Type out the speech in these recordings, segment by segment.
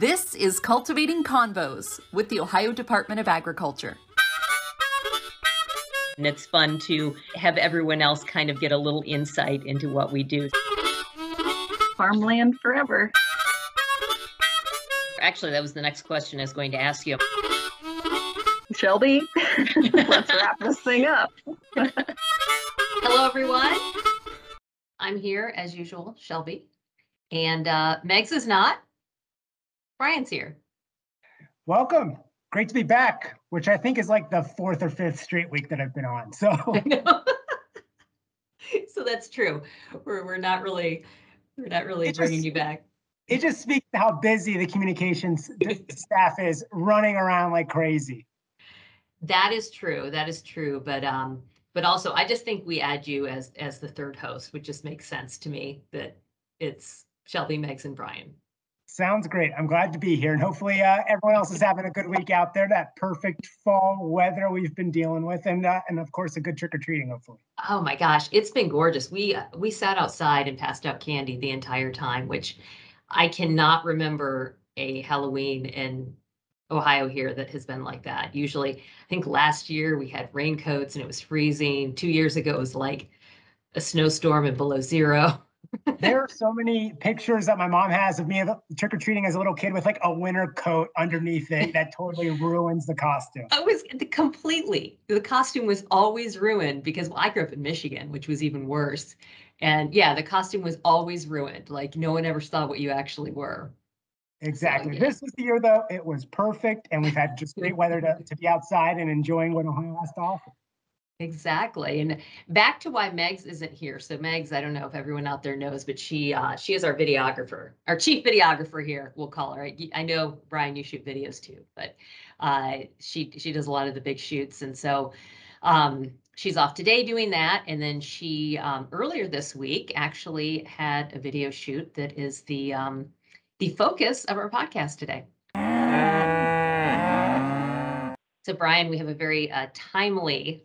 This is Cultivating Convos with the Ohio Department of Agriculture. And it's fun to have everyone else kind of get a little insight into what we do. Farmland forever. Actually, that was the next question I was going to ask you. Shelby, let's wrap this thing up. Hello, everyone. I'm here as usual, Shelby. And uh, Megs is not. Brian's here. Welcome. Great to be back, which I think is like the fourth or fifth straight week that I've been on. So, so that's true. We're, we're not really, we're not really It bringing just- you back. it just speaks to how busy the communications staff is running around like crazy. That is true. That is true. But um, but also I just think we add you as as the third host, which just makes sense to me that it's Shelby, Megs, and Brian. Sounds great. I'm glad to be here. And hopefully, uh, everyone else is having a good week out there. That perfect fall weather we've been dealing with. And, uh, and of course, a good trick or treating, hopefully. Oh my gosh, it's been gorgeous. We uh, we sat outside and passed out candy the entire time, which I cannot remember a Halloween in Ohio here that has been like that. Usually, I think last year we had raincoats and it was freezing. Two years ago it was like a snowstorm and below zero. There are so many pictures that my mom has of me trick or treating as a little kid with like a winter coat underneath it that totally ruins the costume. I was completely the costume was always ruined because well, I grew up in Michigan, which was even worse. And yeah, the costume was always ruined. Like no one ever saw what you actually were. Exactly. yeah. This was the year, though, it was perfect. And we've had just great weather to, to be outside and enjoying what Ohio has to offer. Exactly. And back to why Megs isn't here. So Megs, I don't know if everyone out there knows, but she uh she is our videographer, our chief videographer here, we'll call her. I, I know Brian, you shoot videos too, but uh she she does a lot of the big shoots. And so um she's off today doing that. And then she um earlier this week actually had a video shoot that is the um the focus of our podcast today. So Brian, we have a very uh, timely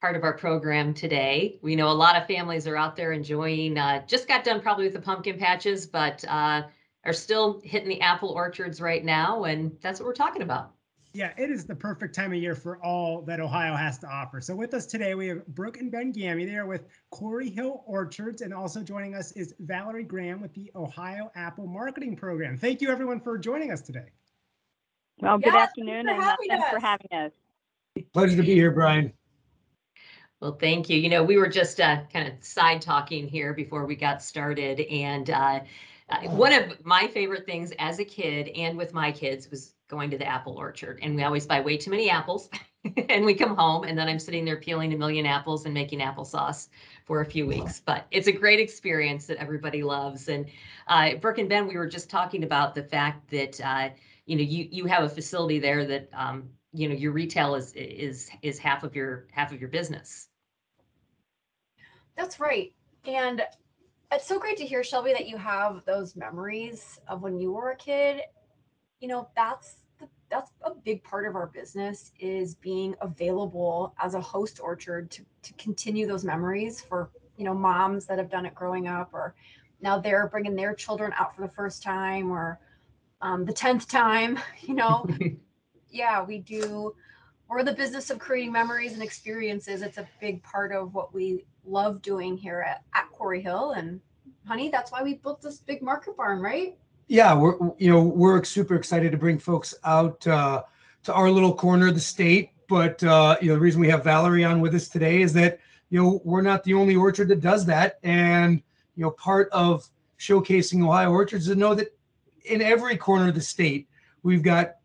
part of our program today. We know a lot of families are out there enjoying, uh, just got done probably with the pumpkin patches, but uh, are still hitting the apple orchards right now. And that's what we're talking about. Yeah, it is the perfect time of year for all that Ohio has to offer. So with us today, we have Brooke and Ben Gammy there with Quarry Hill Orchards, and also joining us is Valerie Graham with the Ohio Apple Marketing Program. Thank you, everyone, for joining us today. Well, good Yes, afternoon for and uh, having thanks for having us. Pleasure to be here, Brian. Well, thank you. You know, we were just uh, kind of side talking here before we got started. And uh, uh, one of my favorite things as a kid and with my kids was going to the apple orchard. And we always buy way too many apples. and we come home, and then I'm sitting there peeling a million apples and making applesauce for a few weeks. But it's a great experience that everybody loves. And uh, Brooke and Ben, we were just talking about the fact that uh, you know you you have a facility there that um, you know your retail is is is half of your half of your business. That's right. And it's so great to hear, Shelby, that you have those memories of when you were a kid. You know, that's the, that's a big part of our business is being available as a host orchard to, to continue those memories for, you know, moms that have done it growing up or now they're bringing their children out for the first time or um, the 10th time, you know, yeah, we do. We're the business of creating memories and experiences. It's a big part of what we love doing here at, at Quarry Hill. And honey, that's why we built this big market barn, right? Yeah, we're you know we're super excited to bring folks out uh, to our little corner of the state. But uh, you know the reason we have Valerie on with us today is that you know we're not the only orchard that does that, and you know part of showcasing Ohio orchards is to know that in every corner of the state we've got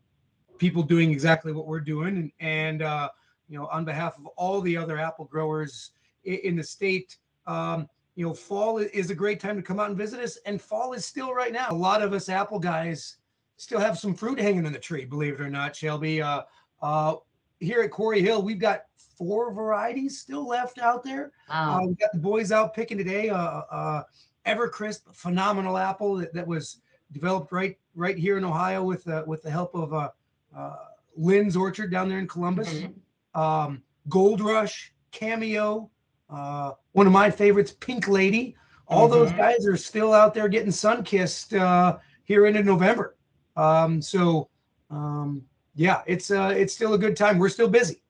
people doing exactly what we're doing, and and uh, you know on behalf of all the other apple growers in, the state. Um, you know, fall is a great time to come out and visit us, and fall is still right now. A lot of us Apple guys still have some fruit hanging in the tree, believe it or not, Shelby. Uh, uh, here at Quarry Hill, we've got four varieties still left out there. Wow. Uh, we got the boys out picking today. Uh, uh, Evercrisp, phenomenal apple that, that was developed right right here in Ohio with uh, with the help of uh, uh, Lynd's Orchard down there in Columbus. Mhm. Um, Gold Rush, Cameo, uh, one of my favorites, Pink Lady. All those Mhm. guys are still out there getting sun kissed uh, here into November. Um, so um, yeah, it's uh, it's still a good time. We're still busy.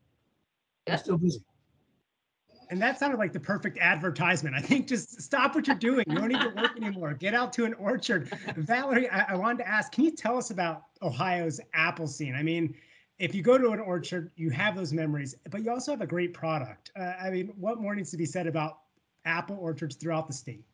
Yeah. We're still busy. And that sounded like the perfect advertisement. I think just stop what you're doing. You don't need to work anymore. Get out to an orchard. Valerie, I, I wanted to ask, can you tell us about Ohio's apple scene? I mean, if you go to an orchard, you have those memories, but you also have a great product. Uh, I mean, what more needs to be said about apple orchards throughout the state?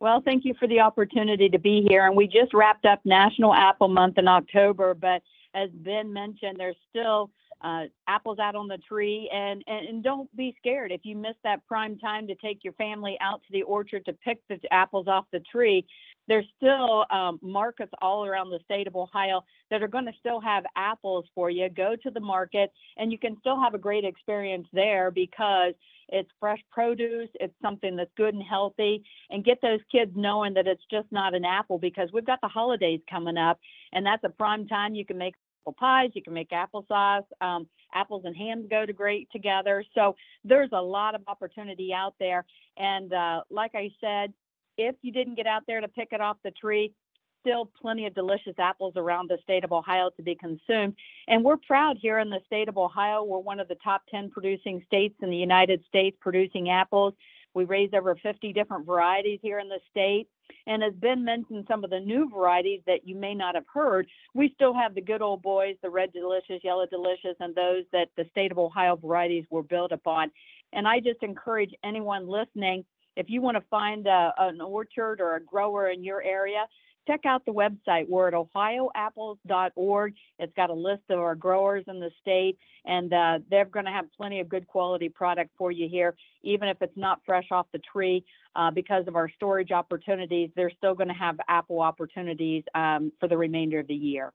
Well, thank you for the opportunity to be here. And we just wrapped up National Apple Month in October, but as Ben mentioned, there's still uh, apples out on the tree. And, and, and don't be scared. If you miss that prime time to take your family out to the orchard to pick the apples off the tree, there's still um, markets all around the state of Ohio that are going to still have apples for you. Go to the market and you can still have a great experience there because it's fresh produce, it's something that's good and healthy, and get those kids knowing that it's just not an apple because we've got the holidays coming up and that's a prime time you can make apple pies, you can make applesauce. Um, apples and hams go to great together. So there's a lot of opportunity out there. And uh, like I said, if you didn't get out there to pick it off the tree, still plenty of delicious apples around the state of Ohio to be consumed. And we're proud here in the state of Ohio. We're one of the top 10 producing states in the United States producing apples. We raise over 50 different varieties here in the state. And as Ben mentioned, some of the new varieties that you may not have heard, we still have the good old boys, the red delicious, yellow delicious, and those that the state of Ohio varieties were built upon. And I just encourage anyone listening if you want to find a, an orchard or a grower in your area, check out the website. We're at ohioapples.org. It's got a list of our growers in the state, and uh, they're going to have plenty of good quality product for you here, even if it's not fresh off the tree. Uh, because of our storage opportunities, they're still going to have apple opportunities um, for the remainder of the year.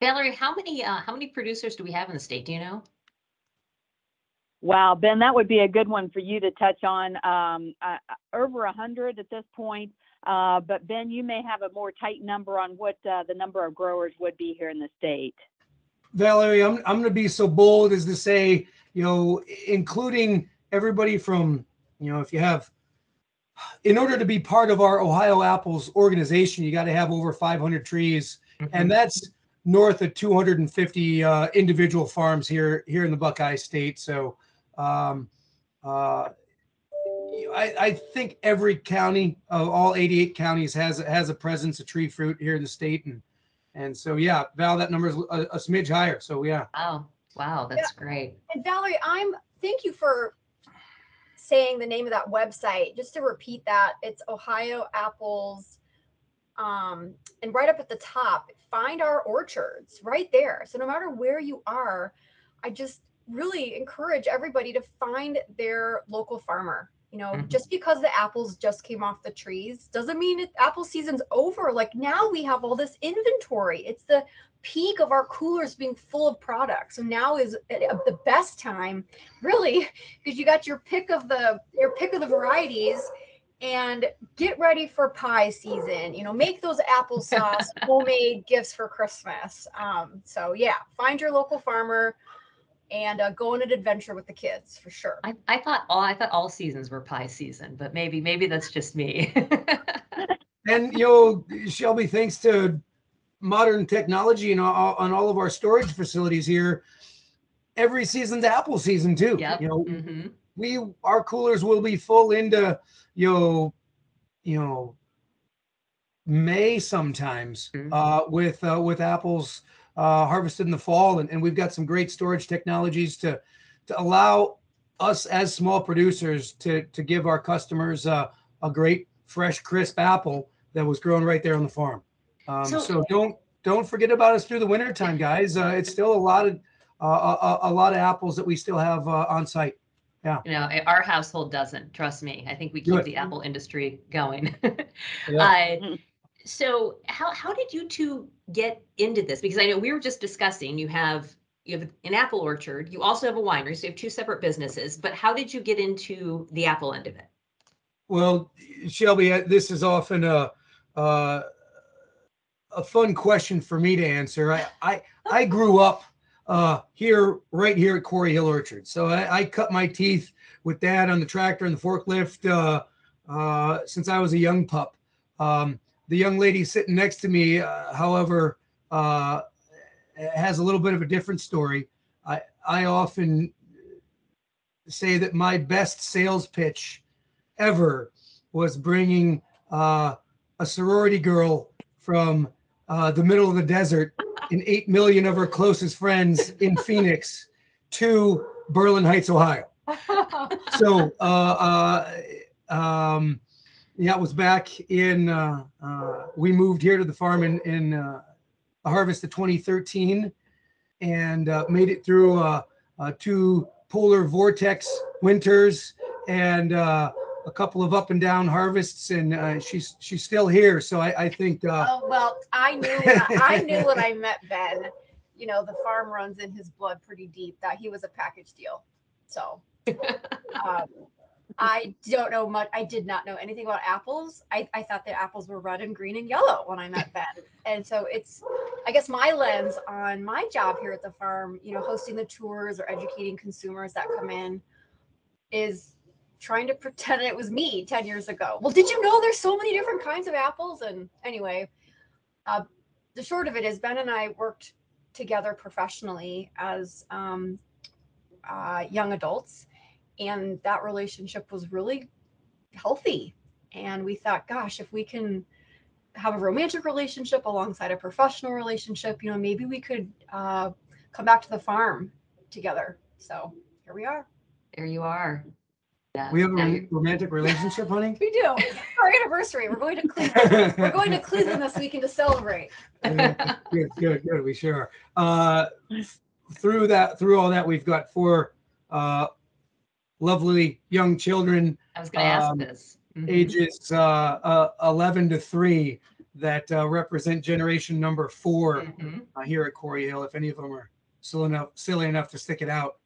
Valerie, how many uh, how many producers do we have in the state? Do you know? Wow, Ben, that would be a good one for you to touch on. Um, uh, over a hundred at this point. Uh, but Ben, you may have a more tight number on what uh, the number of growers would be here in the state. Valerie, I'm I'm going to be so bold as to say, you know, including everybody from, you know, if you have, in order to be part of our Ohio Apples organization, you got to have over 500 trees, and that's north of 250 uh, individual farms here here in the Buckeye State. So, um, uh, I, I think every county of all 88 counties has has a presence of tree fruit here in the state, and and so yeah, Val, that number is a, a smidge higher. So yeah, Oh, wow, that's great. And Valerie, I'm thank you for saying the name of that website. Just to repeat that, it's Ohio Apples. Um, and right up at the top, find our orchards right there. So no matter where you are, I just really encourage everybody to find their local farmer. You know, Mhm. just because the apples just came off the trees doesn't mean it, apple season's over. Like now we have all this inventory. It's the peak of our coolers being full of product. So now is uh, the best time, really, because you got your pick of the your pick of the varieties and get ready for pie season. You know, make those applesauce homemade gifts for Christmas. Um, so yeah, find your local farmer and uh, go on an adventure with the kids for sure. I, I thought all I thought all seasons were pie season, but maybe maybe that's just me. and you know, Shelby, thanks to modern technology and all, on all of our storage facilities here, every season's apple season too. Yep. You know, Mhm. we our coolers will be full into you know, you know, May sometimes Mhm. uh, with uh, with apples uh, harvested in the fall, and, and we've got some great storage technologies to to allow us as small producers to to give our customers uh, a great fresh crisp apple that was grown right there on the farm. Um, So- so, don't don't forget about us through the wintertime, guys. Uh, it's still a lot of uh, a, a lot of apples that we still have uh, on site. Yeah. You know, eh, our household doesn't. Trust me. I think we keep the apple industry going. Yeah. So how how did you two get into this? Because I know we were just discussing you have you have an apple orchard. You also have a winery. So you have two separate businesses. But how did you get into the apple end of it? Well, Shelby, this is often a uh, a fun question for me to answer. I I, I grew up uh, here, right here at Quarry Hill Orchard. So I, I cut my teeth with Dad on the tractor and the forklift uh, uh, since I was a young pup. Um, the young lady sitting next to me, uh, however, uh, has a little bit of a different story. I I often say that my best sales pitch ever was bringing uh, a sorority girl from uh, the middle of the desert and eight million of her closest friends in Phoenix to Berlin Heights, Ohio. So, uh, uh, um, yeah, it was back in, uh, uh, we moved here to the farm in, in uh, a harvest of 2013 and uh, made it through uh, uh, two polar vortex winters and uh, a couple of up and down harvests. And uh, she's she's still here. So I, I think uh, Oh, well, I knew, I I knew when I met Ben, you know, the farm runs in his blood pretty deep, that he was a package deal. So, um, I don't know much, I did not know anything about apples. I, I thought that apples were red and green and yellow when I met Ben. And so it's, I guess my lens on my job here at the farm, you know, hosting the tours or educating consumers that come in is trying to pretend it was me 10 years ago. Well, did you know there's so many different kinds of apples? And anyway, uh, the short of it is Ben and I worked together professionally as um, uh, young adults, and that relationship was really healthy. And we thought, gosh, if we can have a romantic relationship alongside a professional relationship, you know, maybe we could uh, come back to the farm together. So here we are. There you are. Yeah. we have a Now romantic relationship, honey. We do. Our anniversary. We're going to Cleveland. We're going to Cleveland this weekend to celebrate. Yeah, good, good, good. We sure are. Uh, through that, through all that, we've got four uh, lovely young children, I was going to ask um, this. Mhm. ages uh, uh, 11 to 3, that uh, represent generation number 4 Mhm. uh, here at Quarry Hill. If any of them are silly enough, silly enough to stick it out.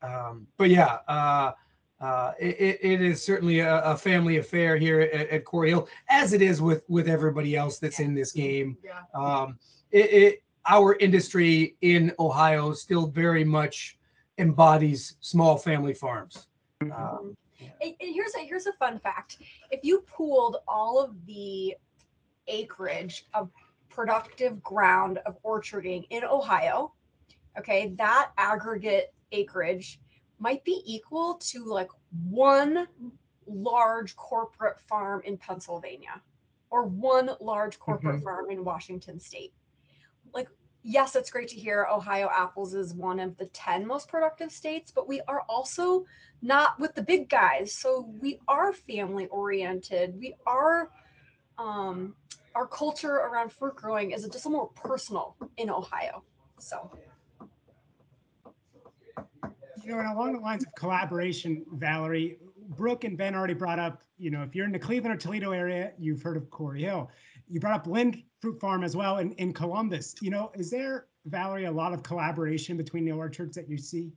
Um, but yeah, uh, uh, it, it- is certainly a, a family affair here at, at Quarry Hill, as it is with with everybody else that's in this game. Yeah. Um, it, it our industry in Ohio still very much embodies small family farms. Um, And- and here's a here's a fun fact. If you pooled all of the acreage of productive ground of orcharding in Ohio, okay, that aggregate acreage might be equal to like one large corporate farm in Pennsylvania or one large corporate farm in Washington state. Yes, it's great to hear Ohio apples is one of the 10 most productive states, but we are also not with the big guys. So we are family oriented. We are um our culture around fruit growing is just a more personal in Ohio. So You know, and along the lines of collaboration, Valerie, Brooke and Ben already brought up, you know, if you're in the Cleveland or Toledo area, you've heard of Quarry Hill. You brought up Lynd Fruit Farm as well in, in Columbus. You know, is there, Valerie, a lot of collaboration between the orchards that you see?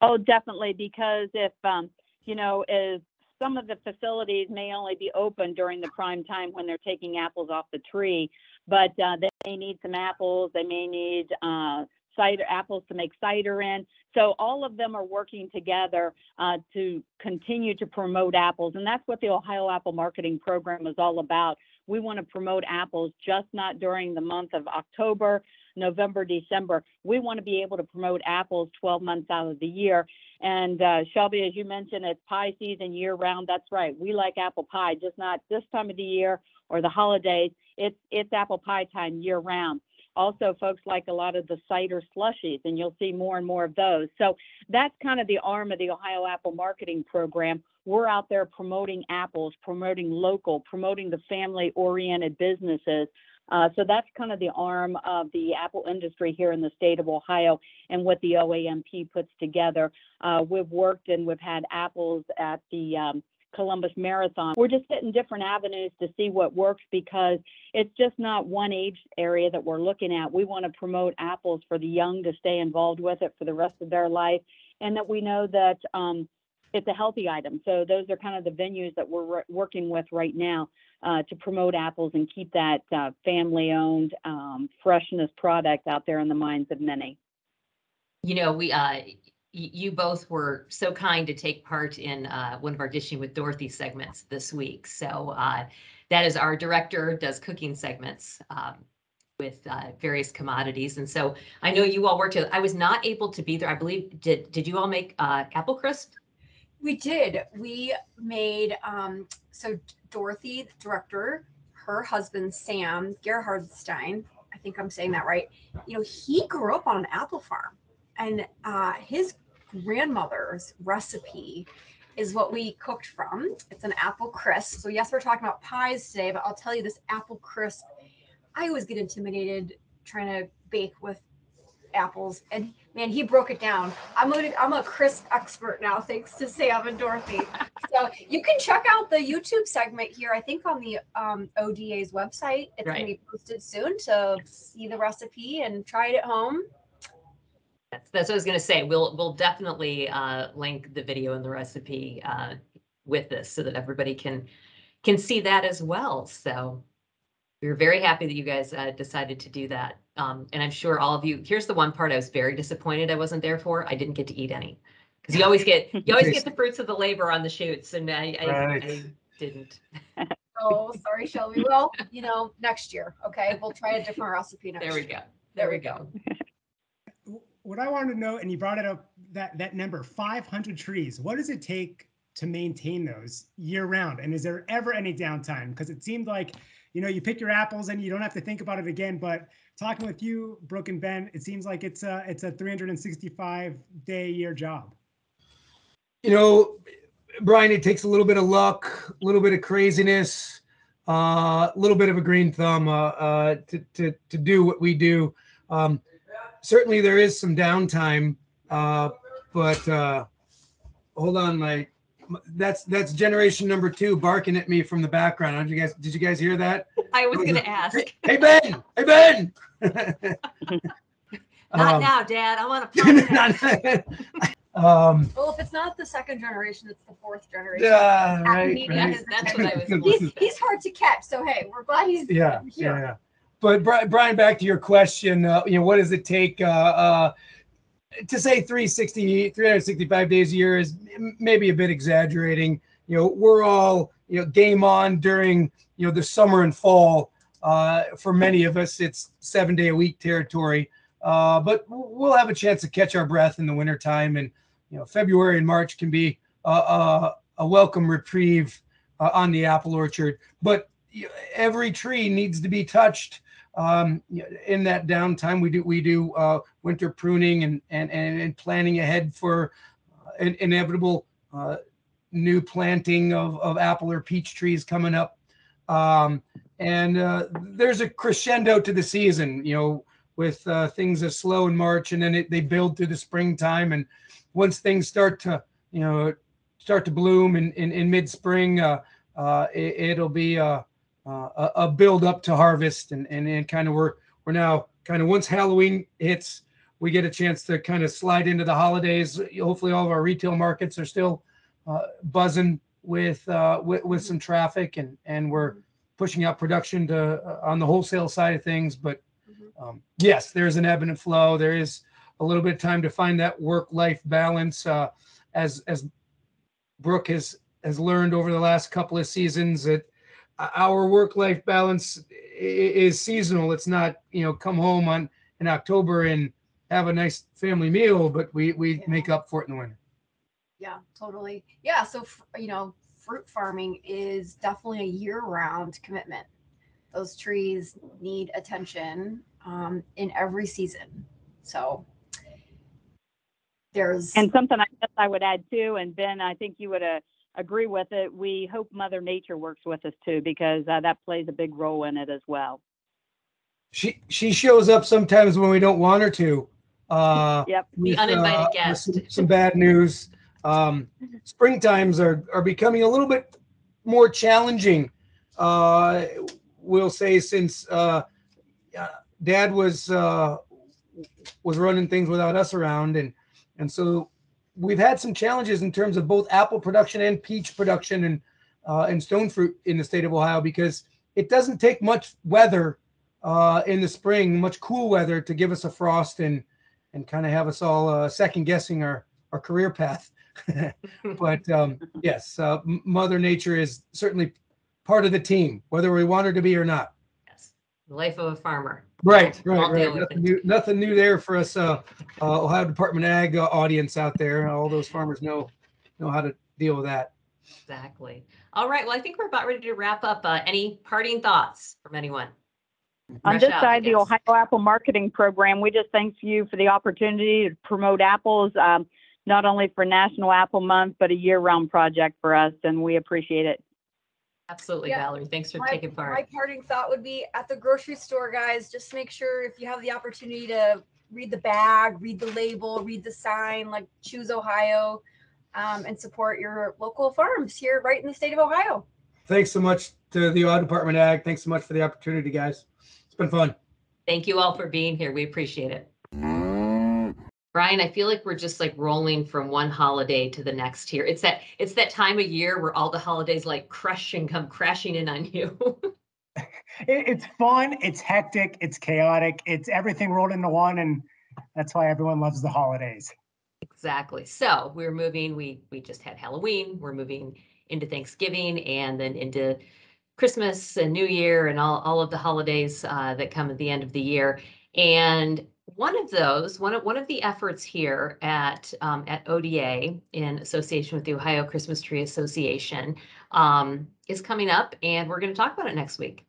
Oh, definitely, because if, um, you know, if some of the facilities may only be open during the prime time when they're taking apples off the tree, but uh, they may need some apples, they may need uh, cider apples to make cider in. So all of them are working together uh, to continue to promote apples, and that's what the Ohio Apple Marketing Program is all about. We want to promote apples just not during the month of October, November, December. We want to be able to promote apples 12 months out of the year. And uh, Shelby, as you mentioned, it's pie season year round. That's right. We like apple pie, just not this time of the year or the holidays. It's it's apple pie time year round. Also, folks like a lot of the cider slushies, and you'll see more and more of those. So that's kind of the arm of the Ohio Apple Marketing Program. We're out there promoting apples, promoting local, promoting the family-oriented businesses. Uh, so that's kind of the arm of the apple industry here in the state of Ohio and what the OAMP puts together. Uh, we've worked and we've had apples at the um, Columbus Marathon. We're just hitting different avenues to see what works because it's just not one age area that we're looking at. We want to promote apples for the young to stay involved with it for the rest of their life, and that we know that um, it's a healthy item. So those are kind of the venues that we're re- working with right now uh, to promote apples and keep that uh, family-owned um, freshness product out there in the minds of many. You know, we, uh, you both were so kind to take part in, uh, one of our Dishing with Dorothy segments this week. So, uh, that is our director, does cooking segments um, with uh, various commodities. And so I know you all worked. I was not able to be there. I believe did did you all make apple crisp? We did. We made um so Dorothy, the director, her husband Sam Gerhardstein, I think I'm saying that right. You know, he grew up on an apple farm and uh his grandmother's recipe is what we cooked from. It's an apple crisp. So yes, we're talking about pies today, but I'll tell you this apple crisp. I always get intimidated trying to bake with apples and man he broke it down i'm a i'm a crisp expert now thanks to sam and dorothy so you can check out the youtube segment here i think on the um, oda's website it's going to be posted soon to see the recipe and try it at home That's, that's what I was gonna say. We'll, we'll definitely, uh, link the video and the recipe, uh, with this so that everybody can, can see that as well. So we're very happy that you guys, uh, decided to do that. Um, and I'm sure all of you, here's the one part I was very disappointed I wasn't there for. I didn't get to eat any. Cause you always get, you always get the fruits of the labor on the shoots and I, I, Right. I didn't. oh sorry shelby well you know next year okay we'll try a different recipe next There we year. go. There we go. What I wanted to know, and you brought it up, that that number, 500 trees. What does it take to maintain those year round? And is there ever any downtime? Because it seemed like, you know, you pick your apples and you don't have to think about it again. But talking with you, Brooke and Ben, it seems like it's a it's a 365 day a year job. you know, Brian, it takes a little bit of luck, a little bit of craziness, uh, a little bit of a green thumb uh, uh, to, to, to do what we do. Um, certainly, there is some downtime, uh, but uh, hold on, my that's that's generation number two barking at me from the background. Did you guys did you guys hear that? I was gonna ask. Hey Ben, hey Ben. Not Um, now, Dad. I want to. um, well if it's not the second generation it's the fourth generation yeah, right, Happy right. That's what I was he's, he's hard to catch so hey we're glad he's yeah, here. yeah, yeah. But Brian, back to your question, uh, you know, what does it take uh, uh, to say 360, 365 days a year is maybe a bit exaggerating. You know, we're all, you know, game on during, you know, the summer and fall. Uh, for many of us, it's seven day a week territory. Uh, but we'll have a chance to catch our breath in the wintertime. And, you know, February and March can be a welcome reprieve uh, on the apple orchard. But every tree needs to be touched um, in that downtime. We do we do uh, winter pruning and and and, planning ahead for uh, an inevitable uh, new planting of of apple or peach trees coming up. Um, and uh, there's a crescendo to the season, you know, with uh, things that slow in March and then it, they build through the springtime. And once things start to, you know, start to bloom in, in, in mid spring, uh, uh, it, it'll be a, a, a build up to harvest. And, and, and kind of we're, we're now kind of once Halloween hits, we get a chance to kind of slide into the holidays. Hopefully, all of our retail markets are still uh, buzzing with, uh, with with some traffic, and and we're pushing out production to uh, on the wholesale side of things. But Mhm. um, yes, there's an ebb and flow. There is a little bit of time to find that work life balance. Uh, as as Brooke has has learned over the last couple of seasons that our work life balance is seasonal. It's not you know come home on in October and have a nice family meal, but we we Yeah. make up for it in the winter. Yeah, totally. Yeah, so you know, fruit farming is definitely a year-round commitment. Those trees need attention um, in every season. So there's And something I guess I would add too, and Ben, I think you would uh, agree with it. We hope Mother Nature works with us too, because uh, that plays a big role in it as well. She she shows up sometimes when we don't want her to. Uh, Yep. The with, uninvited uh, guest. Some, some bad news. Um, spring times are are becoming a little bit more challenging. Uh, we'll say since uh, uh, Dad was uh, was running things without us around, and and so we've had some challenges in terms of both apple production and peach production and uh, and stone fruit in the state of Ohio because it doesn't take much weather uh, in the spring, much cool weather to give us a frost and and kind of have us all uh, second guessing our our career path. but um, yes, uh, Mother Nature is certainly part of the team, whether we want her to be or not. Yes. The life of a farmer. Right, I'll right, right. Nothing new, nothing new there for us, uh, uh, Ohio Department of Ag uh, audience out there. All those farmers know know how to deal with that. Exactly. All right. Well, I think we're about ready to wrap up. Uh, any parting thoughts from anyone? On Fresh this out, side, the. Ohio Apple Marketing Program, we just thank you for the opportunity to promote apples, um, not only for National Apple Month, but a year-round project for us, and we appreciate it. Absolutely, Yeah. Valerie. Thanks for my, taking part. my parting thought would be at the grocery store, guys, just make sure if you have the opportunity to read the bag, read the label, read the sign, like choose Ohio, um, and support your local farms here right in the state of Ohio. Thanks so much to the Ohio Department of Ag. Thanks so much for the opportunity, guys. It's been fun. Thank you all for being here. We appreciate it. Brian, I feel like we're just like rolling from one holiday to the next here. It's that it's that time of year where all the holidays like crush and come crashing in on you. It, it's fun. It's hectic. It's chaotic. It's everything rolled into one, and that's why everyone loves the holidays. exactly. So we're moving. We we just had Halloween. We're moving into Thanksgiving and then into Christmas and New Year and all all of the holidays uh, that come at the end of the year. And one of those, one of one of the efforts here at um, at ODA in association with the Ohio Christmas Tree Association um, is coming up, and we're going to talk about it next week.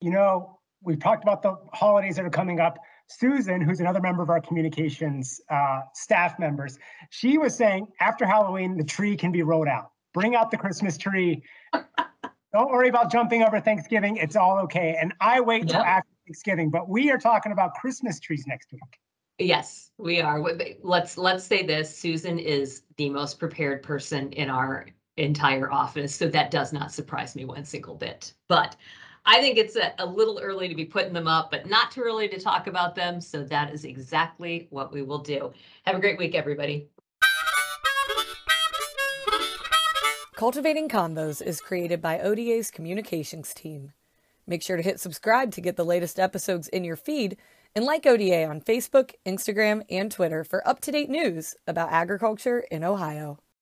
You know, we've talked about the holidays that are coming up. Susan, who's another member of our communications uh, staff members, she was saying after Halloween, the tree can be rolled out. Bring out the Christmas tree. Don't worry about jumping over Thanksgiving. It's all okay. And I wait until Yeah. after Thanksgiving, but we are talking about Christmas trees next week. Yes, we are. Let's let's say this. Susan is the most prepared person in our entire office, so that does not surprise me one single bit. But I think it's a, a little early to be putting them up, but not too early to talk about them. So that is exactly what we will do. Have a great week, everybody. Cultivating Convos is created by ODA's communications team. Make sure to hit subscribe to get the latest episodes in your feed and like ODA on Facebook, Instagram, and Twitter for up to date news about agriculture in Ohio.